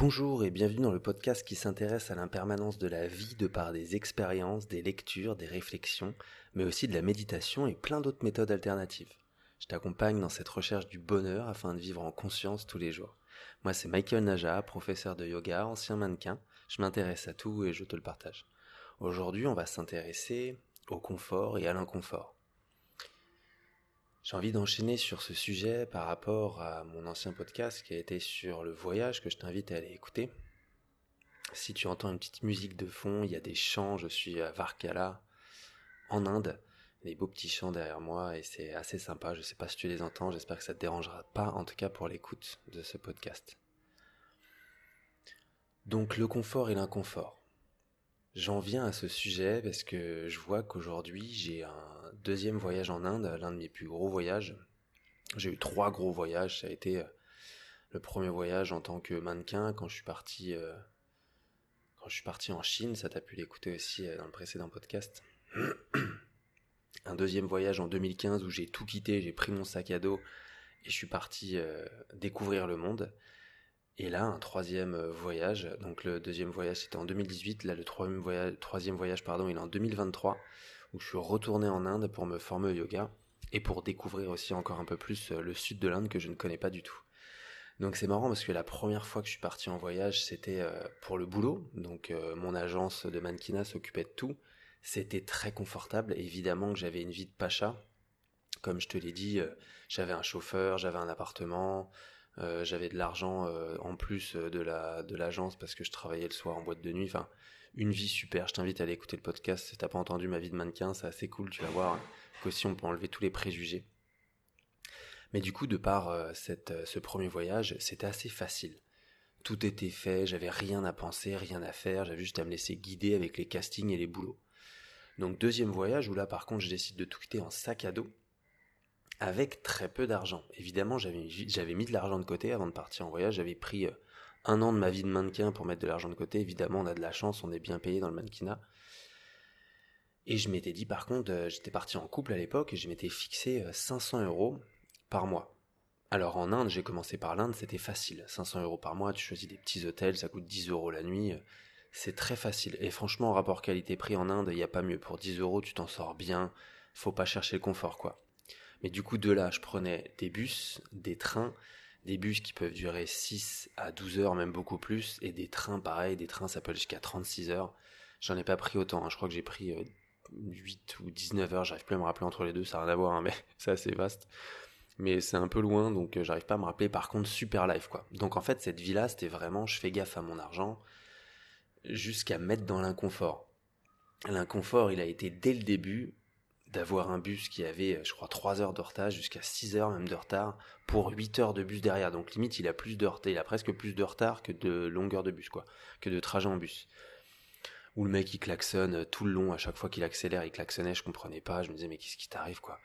Bonjour et bienvenue dans le podcast qui s'intéresse à l'impermanence de la vie de par des expériences, des lectures, des réflexions, mais aussi de la méditation et plein d'autres méthodes alternatives. Je t'accompagne dans cette recherche du bonheur afin de vivre en conscience tous les jours. Moi c'est Michael Naja, professeur de yoga, ancien mannequin. Je m'intéresse à tout et je te le partage. Aujourd'hui on va s'intéresser au confort et à l'inconfort. J'ai envie d'enchaîner sur ce sujet par rapport à mon ancien podcast qui a été sur le voyage que je t'invite à aller écouter. Si tu entends une petite musique de fond, il y a des chants, je suis à Varkala, en Inde, des beaux petits chants derrière moi et c'est assez sympa, je sais pas si tu les entends, j'espère que ça te dérangera pas en tout cas pour l'écoute de ce podcast. Donc le confort et l'inconfort. J'en viens à ce sujet parce que je vois qu'aujourd'hui j'ai un deuxième voyage en Inde, l'un de mes plus gros voyages. J'ai eu trois gros voyages. Ça a été euh, le premier voyage en tant que mannequin quand je suis parti euh, quand je suis parti en Chine. Ça t'a pu l'écouter aussi euh, dans le précédent podcast. un deuxième voyage en 2015 où j'ai tout quitté, j'ai pris mon sac à dos et je suis parti découvrir le monde. Et là, un troisième voyage. Donc le deuxième voyage c'était en 2018. Là, le troisième voyage, troisième voyage pardon, il est en 2023 où je suis retourné en Inde pour me former au yoga et pour découvrir aussi encore un peu plus euh, le sud de l'Inde que je ne connais pas du tout. Donc c'est marrant parce que la première fois que je suis parti en voyage, c'était euh, pour le boulot. Donc mon agence de mannequinat s'occupait de tout. C'était très confortable. Évidemment que j'avais une vie de pacha. Comme je te l'ai dit, j'avais un chauffeur, j'avais un appartement, euh, j'avais de l'argent euh, en plus euh, de la de l'agence parce que je travaillais le soir en boîte de nuit. Enfin, une vie super. Je t'invite à aller écouter le podcast si t'as pas entendu ma vie de mannequin, c'est assez cool. Tu vas voir qu'aussi on peut enlever tous les préjugés. Mais du coup, de par cette, ce premier voyage, c'était assez facile. Tout était fait, j'avais rien à penser, rien à faire, j'avais juste à me laisser guider avec les castings et les boulots. Donc deuxième voyage où là par contre je décide de tout quitter en sac à dos avec très peu d'argent. Évidemment, j'avais, j'avais mis de l'argent de côté avant de partir en voyage. J'avais pris euh, un an de ma vie de mannequin pour mettre de l'argent de côté. Évidemment, on a de la chance, on est bien payé dans le mannequinat. Et je m'étais dit, par contre, euh, j'étais parti en couple à l'époque et je m'étais fixé 500 euh, euros par mois. Alors en Inde, j'ai commencé par l'Inde, c'était facile. 500 euros par mois, tu choisis des petits hôtels, ça coûte 10 euros la nuit. C'est très facile. Et franchement, rapport qualité-prix en Inde, il n'y a pas mieux. Pour 10 euros, tu t'en sors bien. Faut pas chercher le confort, quoi. Mais du coup, de là, je prenais des bus, des trains, des bus qui peuvent durer 6 à 12 heures, même beaucoup plus, et des trains, pareil, des trains, ça peut aller jusqu'à 36 heures. J'en ai pas pris autant, hein. je crois que j'ai pris 8 euh, ou 19 heures, j'arrive plus à me rappeler entre les deux, ça n'a rien à voir, hein, mais c'est assez vaste. Mais c'est un peu loin, donc euh, j'arrive pas à me rappeler. Par contre, super life, quoi. Donc en fait, cette vie-là, c'était vraiment, je fais gaffe à mon argent, jusqu'à mettre dans l'inconfort. L'inconfort, il a été dès le début d'avoir un bus qui avait, je crois, 3 heures de retard, jusqu'à 6 heures même de retard, pour 8 heures de bus derrière. Donc limite, il a plus de retard, il a presque plus de retard que de longueur de bus, quoi, que de trajet en bus. Où le mec il klaxonne tout le long, à chaque fois qu'il accélère, il klaxonnait, je comprenais pas, je me disais mais qu'est-ce qui t'arrive, quoi?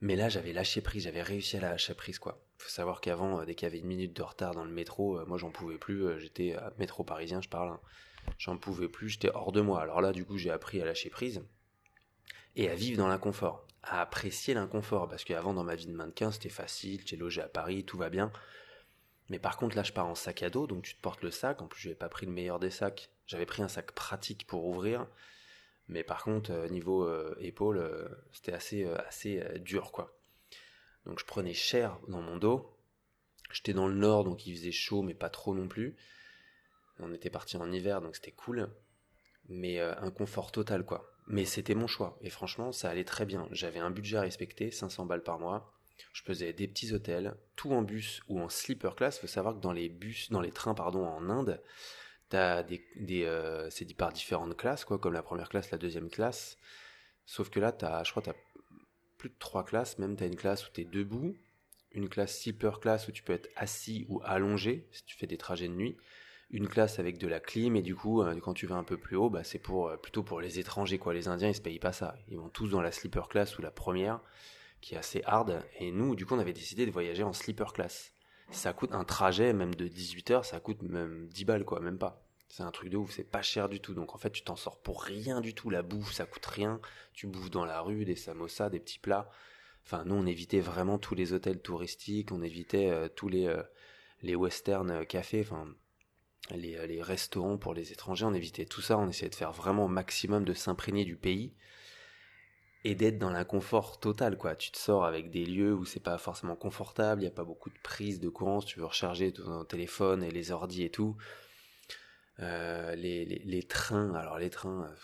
Mais là, j'avais lâché prise, j'avais réussi à la lâcher prise, quoi. Faut savoir qu'avant, euh, dès qu'il y avait une minute de retard dans le métro, euh, moi j'en pouvais plus, euh, j'étais à métro parisien, je parle, hein. j'en pouvais plus, j'étais hors de moi. Alors là, du coup, j'ai appris à lâcher prise et à vivre dans l'inconfort, à apprécier l'inconfort, parce qu'avant dans ma vie de mannequin c'était facile, j'ai logé à Paris, tout va bien. Mais par contre là je pars en sac à dos, donc tu te portes le sac, en plus j'avais pas pris le meilleur des sacs, j'avais pris un sac pratique pour ouvrir, mais par contre euh, niveau euh, épaule euh, c'était assez assez dur quoi. Donc je prenais cher dans mon dos, j'étais dans le nord donc il faisait chaud mais pas trop non plus. On était parti en hiver donc c'était cool, mais un confort total quoi. Mais c'était mon choix. Et franchement, ça allait très bien. J'avais un budget à respecter, 500 balles par mois. Je faisais des petits hôtels, tout en bus ou en sleeper class. Faut savoir que dans les bus, dans les trains, pardon, en Inde, t'as des, des euh, c'est dit par différentes classes, quoi, comme la première classe, la deuxième classe. Sauf que là, t'as, je crois, t'as plus de trois classes. Même t'as une classe où t'es debout, une classe sleeper class où tu peux être assis ou allongé si tu fais des trajets de nuit une classe avec de la clim et du coup euh, quand tu vas un peu plus haut bah c'est pour euh, plutôt pour les étrangers quoi les indiens ils se payent pas ça ils vont tous dans la sleeper class ou la première qui est assez hard et nous du coup on avait décidé de voyager en sleeper class ça coûte un trajet même de 18 heures ça coûte même 10 balles quoi même pas c'est un truc de ouf, c'est pas cher du tout. Donc en fait, tu t'en sors pour rien du tout. La bouffe, ça coûte rien. Tu bouffes dans la rue, des samosas, des petits plats. Enfin, nous, on évitait vraiment tous les hôtels touristiques, on évitait euh, tous les les western cafés. Enfin, les, les, restaurants pour les étrangers, on évitait tout ça, on essayait de faire vraiment au maximum de s'imprégner du pays et d'être dans l'inconfort total quoi. Tu te sors avec des lieux où c'est pas forcément confortable, il y a pas beaucoup de prise de courant, si tu veux recharger ton téléphone et les ordis et tout. Euh, les, trains, alors les trains, euh,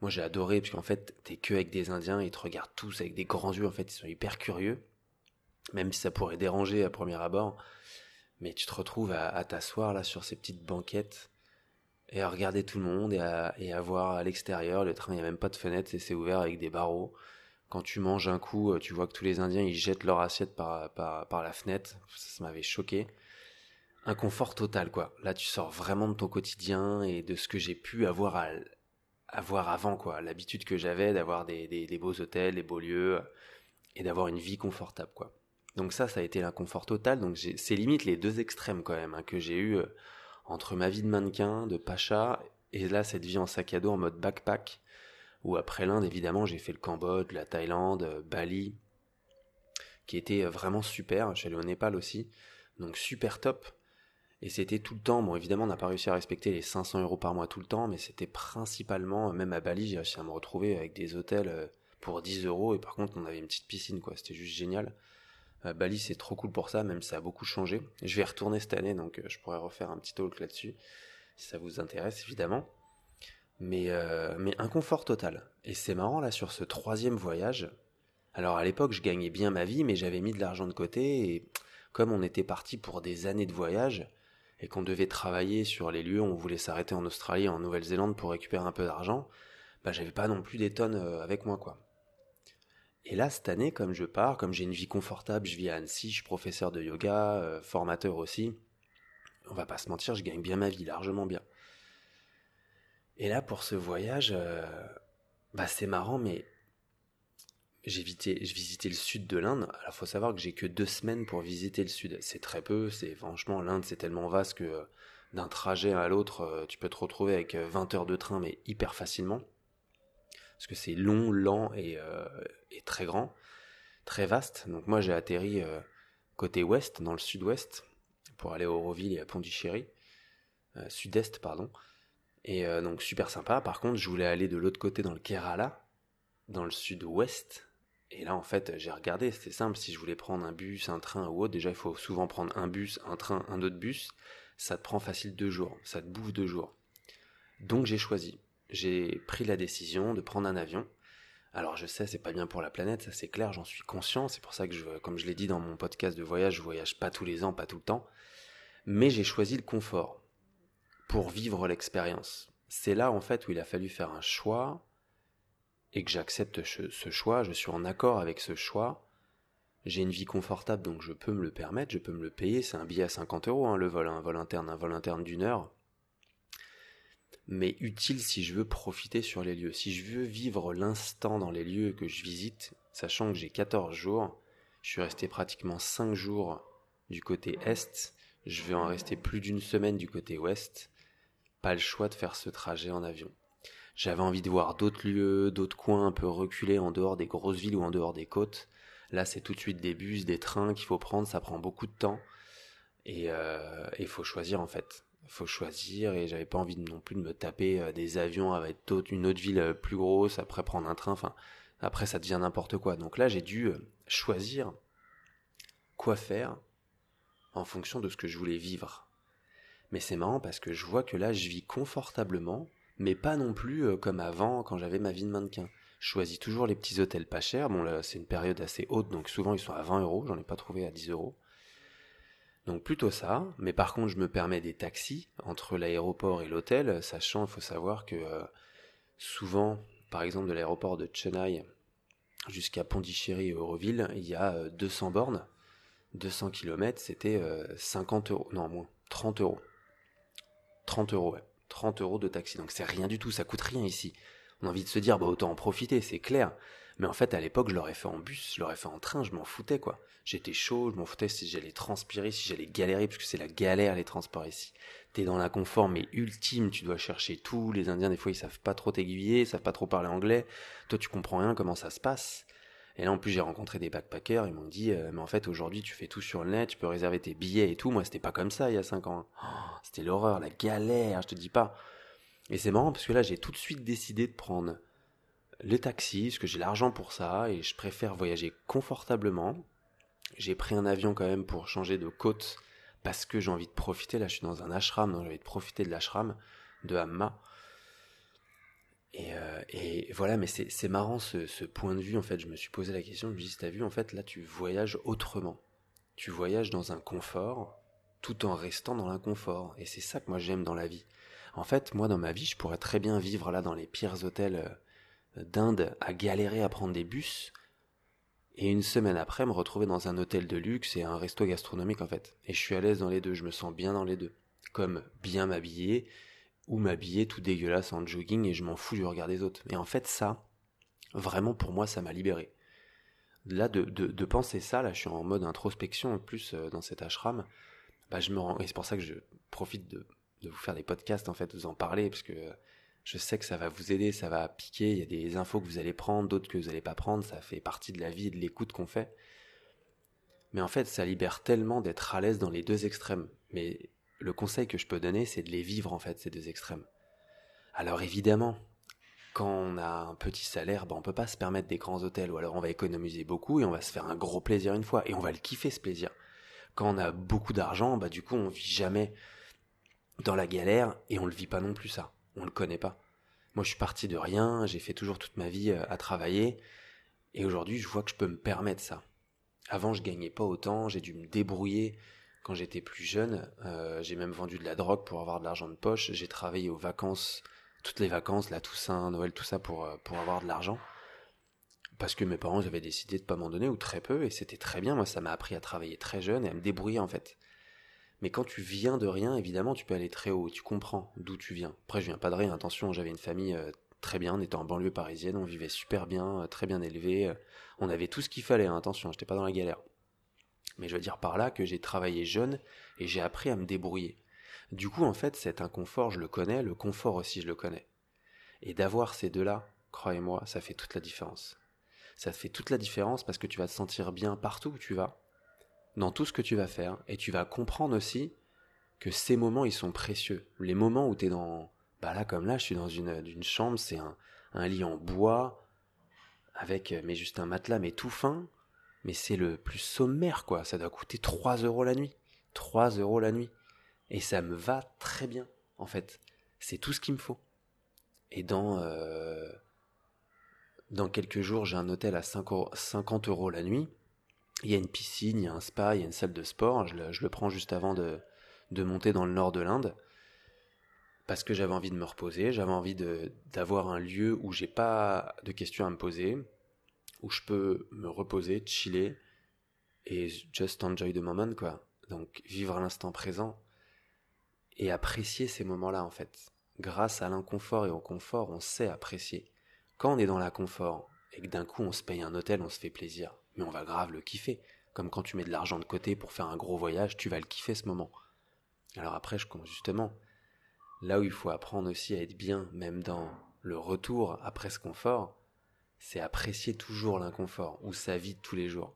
moi j'ai adoré parce qu'en fait t'es que avec des Indiens, ils te regardent tous avec des grands yeux, en fait ils sont hyper curieux, même si ça pourrait déranger à premier abord, mais tu te retrouves à, t'asseoir là sur ces petites banquettes et à regarder tout le monde et à, et voir à l'extérieur, le train il a même pas de fenêtre, c'est ouvert avec des barreaux. Quand tu manges un coup, euh, tu vois que tous les Indiens ils jettent leur assiette par, la fenêtre, ça, m'avait choqué un confort total quoi. Là tu sors vraiment de ton quotidien et de ce que j'ai pu avoir avoir avant quoi, l'habitude que j'avais d'avoir des, des, beaux hôtels, des beaux lieux et d'avoir une vie confortable quoi. Donc ça ça a été l'inconfort total. Donc c'est limite les deux extrêmes quand même hein, que j'ai eu euh, entre ma vie de mannequin, de pacha et là cette vie en sac à dos en mode backpack où après l'Inde évidemment j'ai fait le Cambodge, la Thaïlande, euh, Bali qui était euh, vraiment super. Je suis allé au Népal aussi donc super top et c'était tout le temps, bon évidemment on n'a pas réussi à respecter les 500 euros par mois tout le temps, mais c'était principalement, même à Bali j'ai réussi à me retrouver avec des hôtels pour 10 euros, et par contre on avait une petite piscine quoi, c'était juste génial. Euh, Bali c'est trop cool pour ça, même ça a beaucoup changé. Je vais retourner cette année, donc euh, je pourrais refaire un petit talk là-dessus, si ça vous intéresse évidemment. Mais, mais un confort total. Et c'est marrant là sur ce troisième voyage. Alors à l'époque je gagnais bien ma vie, mais j'avais mis de l'argent de côté, et comme on était parti pour des années de voyage, et qu'on devait travailler sur les lieux où on voulait s'arrêter en Australie, en Nouvelle-Zélande pour récupérer un peu d'argent, bah j'avais pas non plus des tonnes euh, avec moi quoi. Et là cette année, comme je pars, comme j'ai une vie confortable, je vis à Annecy, je suis professeur de yoga, euh, formateur aussi. On va pas se mentir, je gagne bien ma vie, largement bien. Et là pour ce voyage, euh, bah c'est marrant, mais j'ai visité le sud de l'Inde. Alors, faut savoir que j'ai que deux semaines pour visiter le sud. C'est très peu. C'est franchement l'Inde, c'est tellement vaste que euh, d'un trajet à l'autre, tu peux te retrouver avec 20 euh, heures de train, mais hyper facilement. Parce que c'est long, lent et, et, très grand, très vaste. Donc moi, j'ai atterri côté ouest, dans le sud-ouest, pour aller à Auroville et à Pondichéry, sud-est, pardon. Et donc super sympa. Par contre, je voulais aller de l'autre côté dans le Kerala, dans le sud-ouest, et là, en fait, j'ai regardé, c'était simple. Si je voulais prendre un bus, un train ou autre, déjà, il faut souvent prendre un bus, un train, un autre bus. Ça te prend facile deux jours. Ça te bouffe deux jours. Donc, j'ai choisi. J'ai pris la décision de prendre un avion. Alors, je sais, c'est pas bien pour la planète, ça c'est clair, j'en suis conscient. C'est pour ça que, je, comme je l'ai dit dans mon podcast de voyage, je voyage pas tous les ans, pas tout le temps. Mais j'ai choisi le confort pour vivre l'expérience. C'est là, en fait, où il a fallu faire un choix et que j'accepte ce choix, je suis en accord avec ce choix, j'ai une vie confortable donc je peux me le permettre, je peux me le payer, c'est un billet à 50 euros hein, le vol, un vol interne, un vol interne d'une heure, mais utile si je veux profiter sur les lieux, si je veux vivre l'instant dans les lieux que je visite, sachant que j'ai 14 jours, je suis resté pratiquement 5 jours du côté est, je vais en rester plus d'une semaine du côté ouest, pas le choix de faire ce trajet en avion. J'avais envie de voir d'autres lieux, d'autres coins un peu reculés en dehors des grosses villes ou en dehors des côtes. Là, c'est tout de suite des bus, des trains qu'il faut prendre, ça prend beaucoup de temps. Et euh, il faut choisir en fait. Faut choisir et j'avais pas envie non plus de me taper euh, des avions avec une autre ville euh, plus grosse, après prendre un train. Enfin, après ça devient n'importe quoi. Donc là, j'ai dû choisir quoi faire en fonction de ce que je voulais vivre. Mais c'est marrant parce que je vois que là, je vis confortablement mais pas non plus euh, comme avant quand j'avais ma vie de mannequin. Je choisis toujours les petits hôtels pas chers. Bon, là, c'est une période assez haute, donc souvent ils sont à 20 euros. J'en ai pas trouvé à 10 euros. Donc plutôt ça. Mais par contre, je me permets des taxis entre l'aéroport et l'hôtel, sachant, il faut savoir que euh, souvent, par exemple, de l'aéroport de Chennai jusqu'à Pondichéry et Euroville, il y a 200 euh, bornes. 200 km, c'était 50 euros. Non, moins. 30 euros. 30 euros, ouais. 30 euros de taxi. Donc c'est rien du tout, ça coûte rien ici. On a envie de se dire, bah autant en profiter, c'est clair. Mais en fait, à l'époque, je l'aurais fait en bus, je l'aurais fait en train, je m'en foutais, quoi. J'étais chaud, je m'en foutais si j'allais transpirer, si j'allais galérer, parce que c'est la galère, les transports ici. T'es dans l'inconfort, mais ultime, tu dois chercher tout. Les Indiens, des fois, ils savent pas trop t'aiguiller, ils savent pas trop parler anglais. Toi, tu comprends rien comment ça se passe? Et là, en plus, j'ai rencontré des backpackers. Ils m'ont dit, euh, mais en fait, aujourd'hui, tu fais tout sur le net, tu peux réserver tes billets et tout. Moi, c'était pas comme ça il y a 5 ans. Oh, c'était l'horreur, la galère, je te dis pas. Et c'est marrant parce que là, j'ai tout de suite décidé de prendre les taxis, parce que j'ai l'argent pour ça et je préfère voyager confortablement. J'ai pris un avion quand même pour changer de côte parce que j'ai envie de profiter. Là, je suis dans un ashram, donc j'ai envie de profiter de l'ashram de Hamma. Euh, et, voilà, mais c'est marrant ce, point de vue, en fait, je me suis posé la question, je me dis, t'as vu, en fait, là, tu voyages autrement. Tu voyages dans un confort, tout en restant dans l'inconfort. Et c'est ça que moi j'aime dans la vie. En fait, moi, dans ma vie, je pourrais très bien vivre là dans les pires hôtels euh, d'Inde, à galérer à prendre des bus, et une semaine après, me retrouver dans un hôtel de luxe et un resto gastronomique, en fait. Et je suis à l'aise dans les deux, je me sens bien dans les deux. Comme bien m'habiller, ou m'habiller tout dégueulasse en jogging et je m'en fous du regard des autres. Et en fait, ça, vraiment pour moi, ça m'a libéré. Là, de, de, penser ça, là, je suis en mode introspection en plus euh, dans cet ashram. Bah, je me rends, et c'est pour ça que je profite de, de, vous faire des podcasts, en fait, vous en parler, parce que je sais que ça va vous aider, ça va piquer. Il y a des infos que vous allez prendre, d'autres que vous n'allez pas prendre. Ça fait partie de la vie et de l'écoute qu'on fait. Mais en fait, ça libère tellement d'être à l'aise dans les deux extrêmes. Mais le conseil que je peux donner, c'est de les vivre en fait, ces deux extrêmes. Alors évidemment, quand on a un petit salaire, ben on peut pas se permettre des grands hôtels, ou alors on va économiser beaucoup et on va se faire un gros plaisir une fois, et on va le kiffer ce plaisir. Quand on a beaucoup d'argent, bah du coup on vit jamais dans la galère et on le vit pas non plus ça. On le connaît pas. Moi je suis parti de rien, j'ai fait toujours toute ma vie euh, à travailler, et aujourd'hui je vois que je peux me permettre ça. Avant je gagnais pas autant, j'ai dû me débrouiller quand j'étais plus jeune. Euh, j'ai même vendu de la drogue pour avoir de l'argent de poche. J'ai travaillé aux vacances, toutes les vacances, la Toussaint, Noël, tout ça pour, euh, avoir de l'argent. Parce que mes parents avaient décidé de pas m'en donner, ou très peu, et c'était très bien. Moi, ça m'a appris à travailler très jeune et à me débrouiller en fait. Mais quand tu viens de rien, évidemment, tu peux aller très haut. Tu comprends d'où tu viens. Après, je viens pas de rien. Attention, j'avais une famille euh, très bien. On était en banlieue parisienne. On vivait super bien, très bien élevé. on avait tout ce qu'il fallait. Hein. Attention, j'étais pas dans la galère. Mais je veux dire par là que j'ai travaillé jeune et j'ai appris à me débrouiller. Du coup, en fait, cet inconfort, je le connais, le confort aussi, je le connais. Et d'avoir ces deux-là, croyez-moi, ça fait toute la différence. Ça fait toute la différence parce que tu vas te sentir bien partout où tu vas, dans tout ce que tu vas faire, et tu vas comprendre aussi que ces moments, ils sont précieux. Les moments où tu es dans... Bah là, comme là, je suis dans une, chambre, c'est un, lit en bois, avec mais juste un matelas, mais tout fin, mais c'est le plus sommaire, quoi. Ça doit coûter 3 euros la nuit. 3 euros la nuit. Et ça me va très bien, en fait. C'est tout ce qu'il me faut. Et dans, euh, dans quelques jours, j'ai un hôtel à 50 euros la nuit. Il y a une piscine, il y a un spa, il y a une salle de sport. Je le, prends juste avant de, de monter dans le nord de l'Inde. Parce que j'avais envie de me reposer, j'avais envie d'avoir un lieu où j'ai pas de questions à me poser, où je peux me reposer, chiller et just enjoy the moment, quoi. Donc vivre l'instant présent et apprécier ces moments-là, en fait. Grâce à l'inconfort et au confort, on sait apprécier. Quand on est dans l'inconfort et que d'un coup on se paye un hôtel, on se fait plaisir, mais on va grave le kiffer. Comme quand tu mets de l'argent de côté pour faire un gros voyage, tu vas le kiffer ce moment. Alors après, je justement, là où il faut apprendre aussi à être bien, même dans le retour après ce confort, c'est apprécier toujours l'inconfort ou sa vie tous les jours.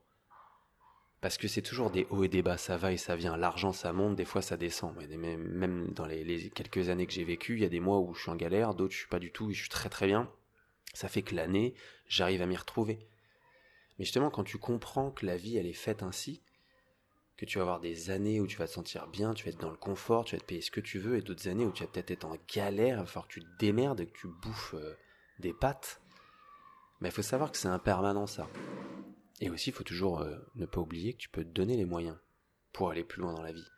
Parce que c'est toujours des hauts et des bas, ça va et ça vient. L'argent, ça monte, des fois ça descend. Même dans les, quelques années que j'ai vécues, il y a des mois où je suis en galère, d'autres je suis pas du tout et je suis très très bien. Ça fait que l'année, j'arrive à m'y retrouver. Mais justement, quand tu comprends que la vie, elle est faite ainsi, que tu vas avoir des années où tu vas te sentir bien, tu vas être dans le confort, tu vas te payer ce que tu veux, et d'autres années où tu vas peut-être être en galère, il va falloir que tu te démerdes et que tu bouffes euh, des pâtes, mais il faut savoir que c'est impermanent ça. Et aussi, il faut toujours euh, ne pas oublier que tu peux te donner les moyens pour aller plus loin dans la vie.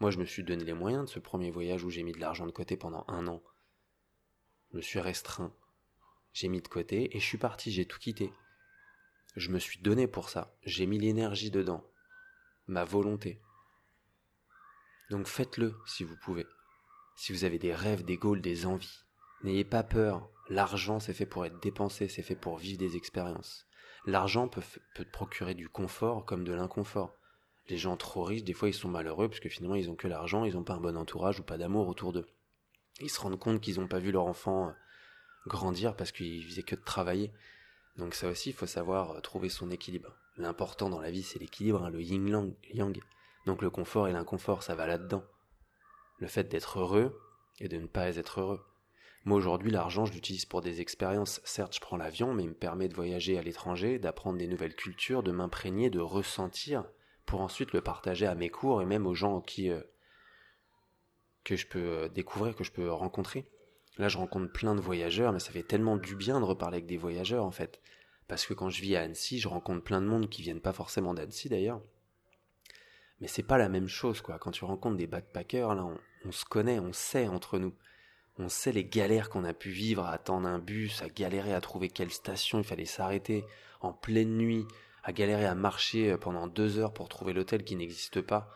Moi, je me suis donné les moyens de ce premier voyage où j'ai mis de l'argent de côté pendant un an. Je me suis restreint. J'ai mis de côté et je suis parti, j'ai tout quitté. Je me suis donné pour ça. J'ai mis l'énergie dedans. Ma volonté. Donc faites-le si vous pouvez. Si vous avez des rêves, des goals, des envies. N'ayez pas peur. L'argent, c'est fait pour être dépensé, c'est fait pour vivre des expériences. L'argent peut, te procurer du confort comme de l'inconfort. Les gens trop riches, des fois, ils sont malheureux parce que finalement, ils ont que l'argent, ils n'ont pas un bon entourage ou pas d'amour autour d'eux. Ils se rendent compte qu'ils n'ont pas vu leur enfant euh, grandir parce qu'ils faisaient que de travailler. Donc ça aussi, il faut savoir euh, trouver son équilibre. L'important dans la vie, c'est l'équilibre, hein, le yin-yang. Donc le confort et l'inconfort, ça va là-dedans. Le fait d'être heureux et de ne pas être heureux. Moi aujourd'hui, l'argent, je l'utilise pour des expériences. Certes, je prends l'avion, mais il me permet de voyager à l'étranger, d'apprendre des nouvelles cultures, de m'imprégner, de ressentir, pour ensuite le partager à mes cours et même aux gens qui euh, que je peux euh, découvrir, que je peux rencontrer. Là, je rencontre plein de voyageurs, mais ça fait tellement du bien de reparler avec des voyageurs, en fait. Parce que quand je vis à Annecy, je rencontre plein de monde qui viennent pas forcément d'Annecy, d'ailleurs. Mais c'est pas la même chose, quoi. Quand tu rencontres des backpackers, là, on, se connaît, on sait entre nous. On sait les galères qu'on a pu vivre à attendre un bus, à galérer à trouver quelle station il fallait s'arrêter, en pleine nuit, à galérer à marcher euh, pendant deux heures pour trouver l'hôtel qui n'existe pas.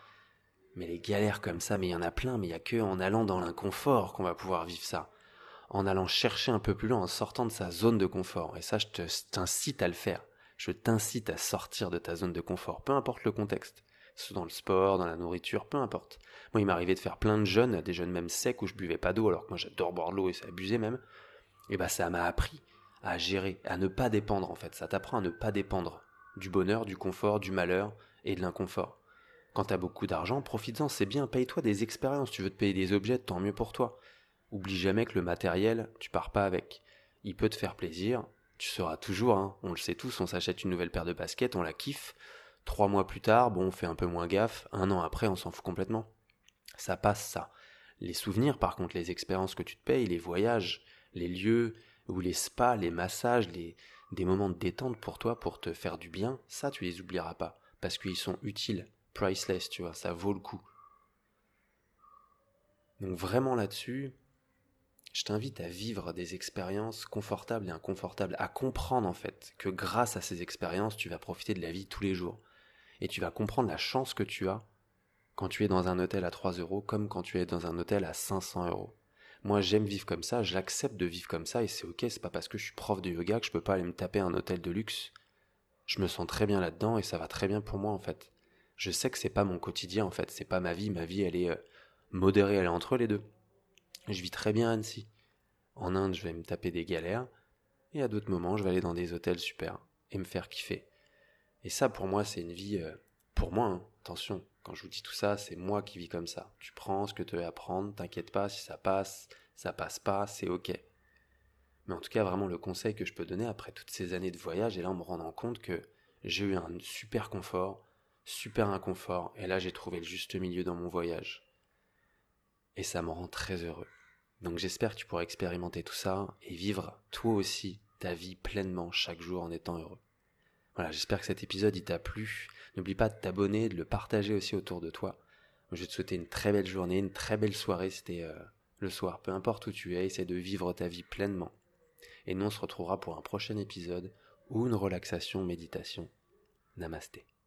Mais les galères comme ça, mais il y en a plein, mais il y a que en allant dans l'inconfort qu'on va pouvoir vivre ça en allant chercher un peu plus loin, en sortant de sa zone de confort. Et ça, je t'incite à le faire. Je t'incite à sortir de ta zone de confort, peu importe le contexte. Soit dans le sport, dans la nourriture, peu importe. Moi, il m'arrivait de faire plein de jeûnes, des jeûnes même secs où je buvais pas d'eau, alors que moi j'adore boire de l'eau et c'est abusé même. Et bah, ça m'a appris à gérer, à ne pas dépendre en fait. Ça t'apprend à ne pas dépendre du bonheur, du confort, du malheur et de l'inconfort. Quand t'as beaucoup d'argent, profites-en, c'est bien, paye-toi des expériences, tu veux te payer des objets, tant mieux pour toi. Oublie jamais que le matériel, tu pars pas avec. Il peut te faire plaisir, tu seras toujours, hein, on le sait tous, on s'achète une nouvelle paire de baskets, on la kiffe. Trois mois plus tard, bon, on fait un peu moins gaffe. Un an après, on s'en fout complètement. Ça passe, ça. Les souvenirs, par contre, les expériences que tu te payes, les voyages, les lieux, ou les spas, les massages, les, des moments de détente pour toi, pour te faire du bien, ça, tu les oublieras pas. Parce qu'ils sont utiles, priceless, tu vois, ça vaut le coup. Donc vraiment là-dessus, je t'invite à vivre des expériences confortables et inconfortables, à comprendre en fait que grâce à ces expériences, tu vas profiter de la vie tous les jours. Et tu vas comprendre la chance que tu as quand tu es dans un hôtel à 3 euros comme quand tu es dans un hôtel à 500 euros. Moi, j'aime vivre comme ça, j'accepte de vivre comme ça et c'est ok, c'est pas parce que je suis prof de yoga que je peux pas aller me taper un hôtel de luxe. Je me sens très bien là-dedans et ça va très bien pour moi en fait. Je sais que c'est pas mon quotidien en fait, c'est pas ma vie, ma vie elle est euh, modérée, elle est entre les deux. Je vis très bien à Annecy. En Inde, je vais me taper des galères. Et à d'autres moments, je vais aller dans des hôtels super et me faire kiffer. Et ça, pour moi, c'est une vie. Euh, pour moi, hein, attention, quand je vous dis tout ça, c'est moi qui vis comme ça. Tu prends ce que tu veux apprendre, t'inquiète pas, si ça passe, ça passe pas, c'est ok. Mais en tout cas, vraiment, le conseil que je peux donner après toutes ces années de voyage, et là, en me rendant compte que j'ai eu un super confort, super inconfort, et là, j'ai trouvé le juste milieu dans mon voyage. Et ça me rend très heureux. Donc j'espère que tu pourras expérimenter tout ça et vivre toi aussi ta vie pleinement chaque jour en étant heureux. Voilà, j'espère que cet épisode t'a plu. N'oublie pas de t'abonner, de le partager aussi autour de toi. Je vais te souhaiter une très belle journée, une très belle soirée, c'était euh, le soir, peu importe où tu es, essaie de vivre ta vie pleinement. Et nous on se retrouvera pour un prochain épisode ou une relaxation méditation. Namasté.